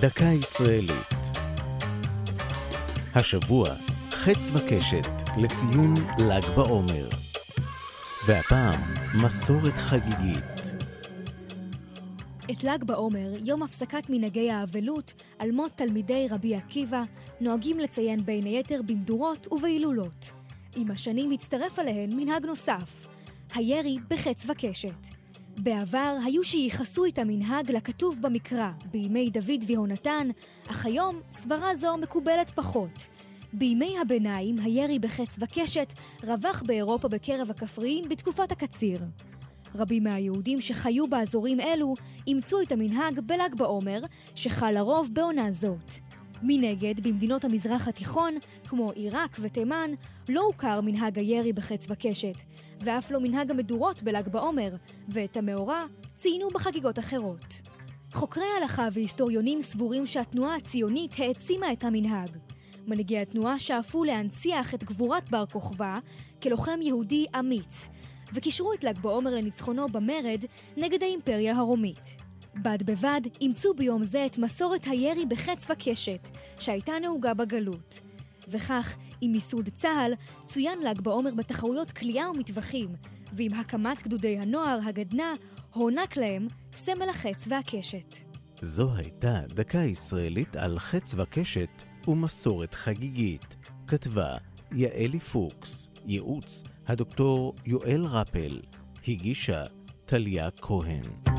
דקה ישראלית. השבוע, חץ וקשת לציון ל"ג בעומר. והפעם, מסורת חגיגית. את ל"ג בעומר, יום הפסקת מנהגי האבלות על מות תלמידי רבי עקיבא, נוהגים לציין בין היתר במדורות ובהילולות. עם השנים הצטרף עליהן מנהג נוסף, הירי בחץ וקשת. בעבר היו שייחסו את המנהג לכתוב במקרא, בימי דוד ויהונתן, אך היום סברה זו מקובלת פחות. בימי הביניים הירי בחץ וקשת רווח באירופה בקרב הכפריים בתקופת הקציר. רבים מהיהודים שחיו באזורים אלו אימצו את המנהג בל"ג בעומר, שחל לרוב בעונה זאת. מנגד, במדינות המזרח התיכון, כמו עיראק ותימן, לא הוכר מנהג הירי בחץ וקשת, ואף לא מנהג המדורות בל"ג בעומר, ואת המאורע ציינו בחגיגות אחרות. חוקרי הלכה והיסטוריונים סבורים שהתנועה הציונית העצימה את המנהג. מנהיגי התנועה שאפו להנציח את גבורת בר כוכבא כלוחם יהודי אמיץ, וקישרו את ל"ג בעומר לניצחונו במרד נגד האימפריה הרומית. בד בבד אימצו ביום זה את מסורת הירי בחץ וקשת, שהייתה נהוגה בגלות. וכך, עם מיסוד צה"ל, צוין ל"ג בעומר בתחרויות כליאה ומטווחים, ועם הקמת גדודי הנוער, הגדנ"ע, הוענק להם סמל החץ והקשת. זו הייתה דקה ישראלית על חץ וקשת ומסורת חגיגית. כתבה יעלי פוקס, ייעוץ הדוקטור יואל רפל, הגישה טליה כהן.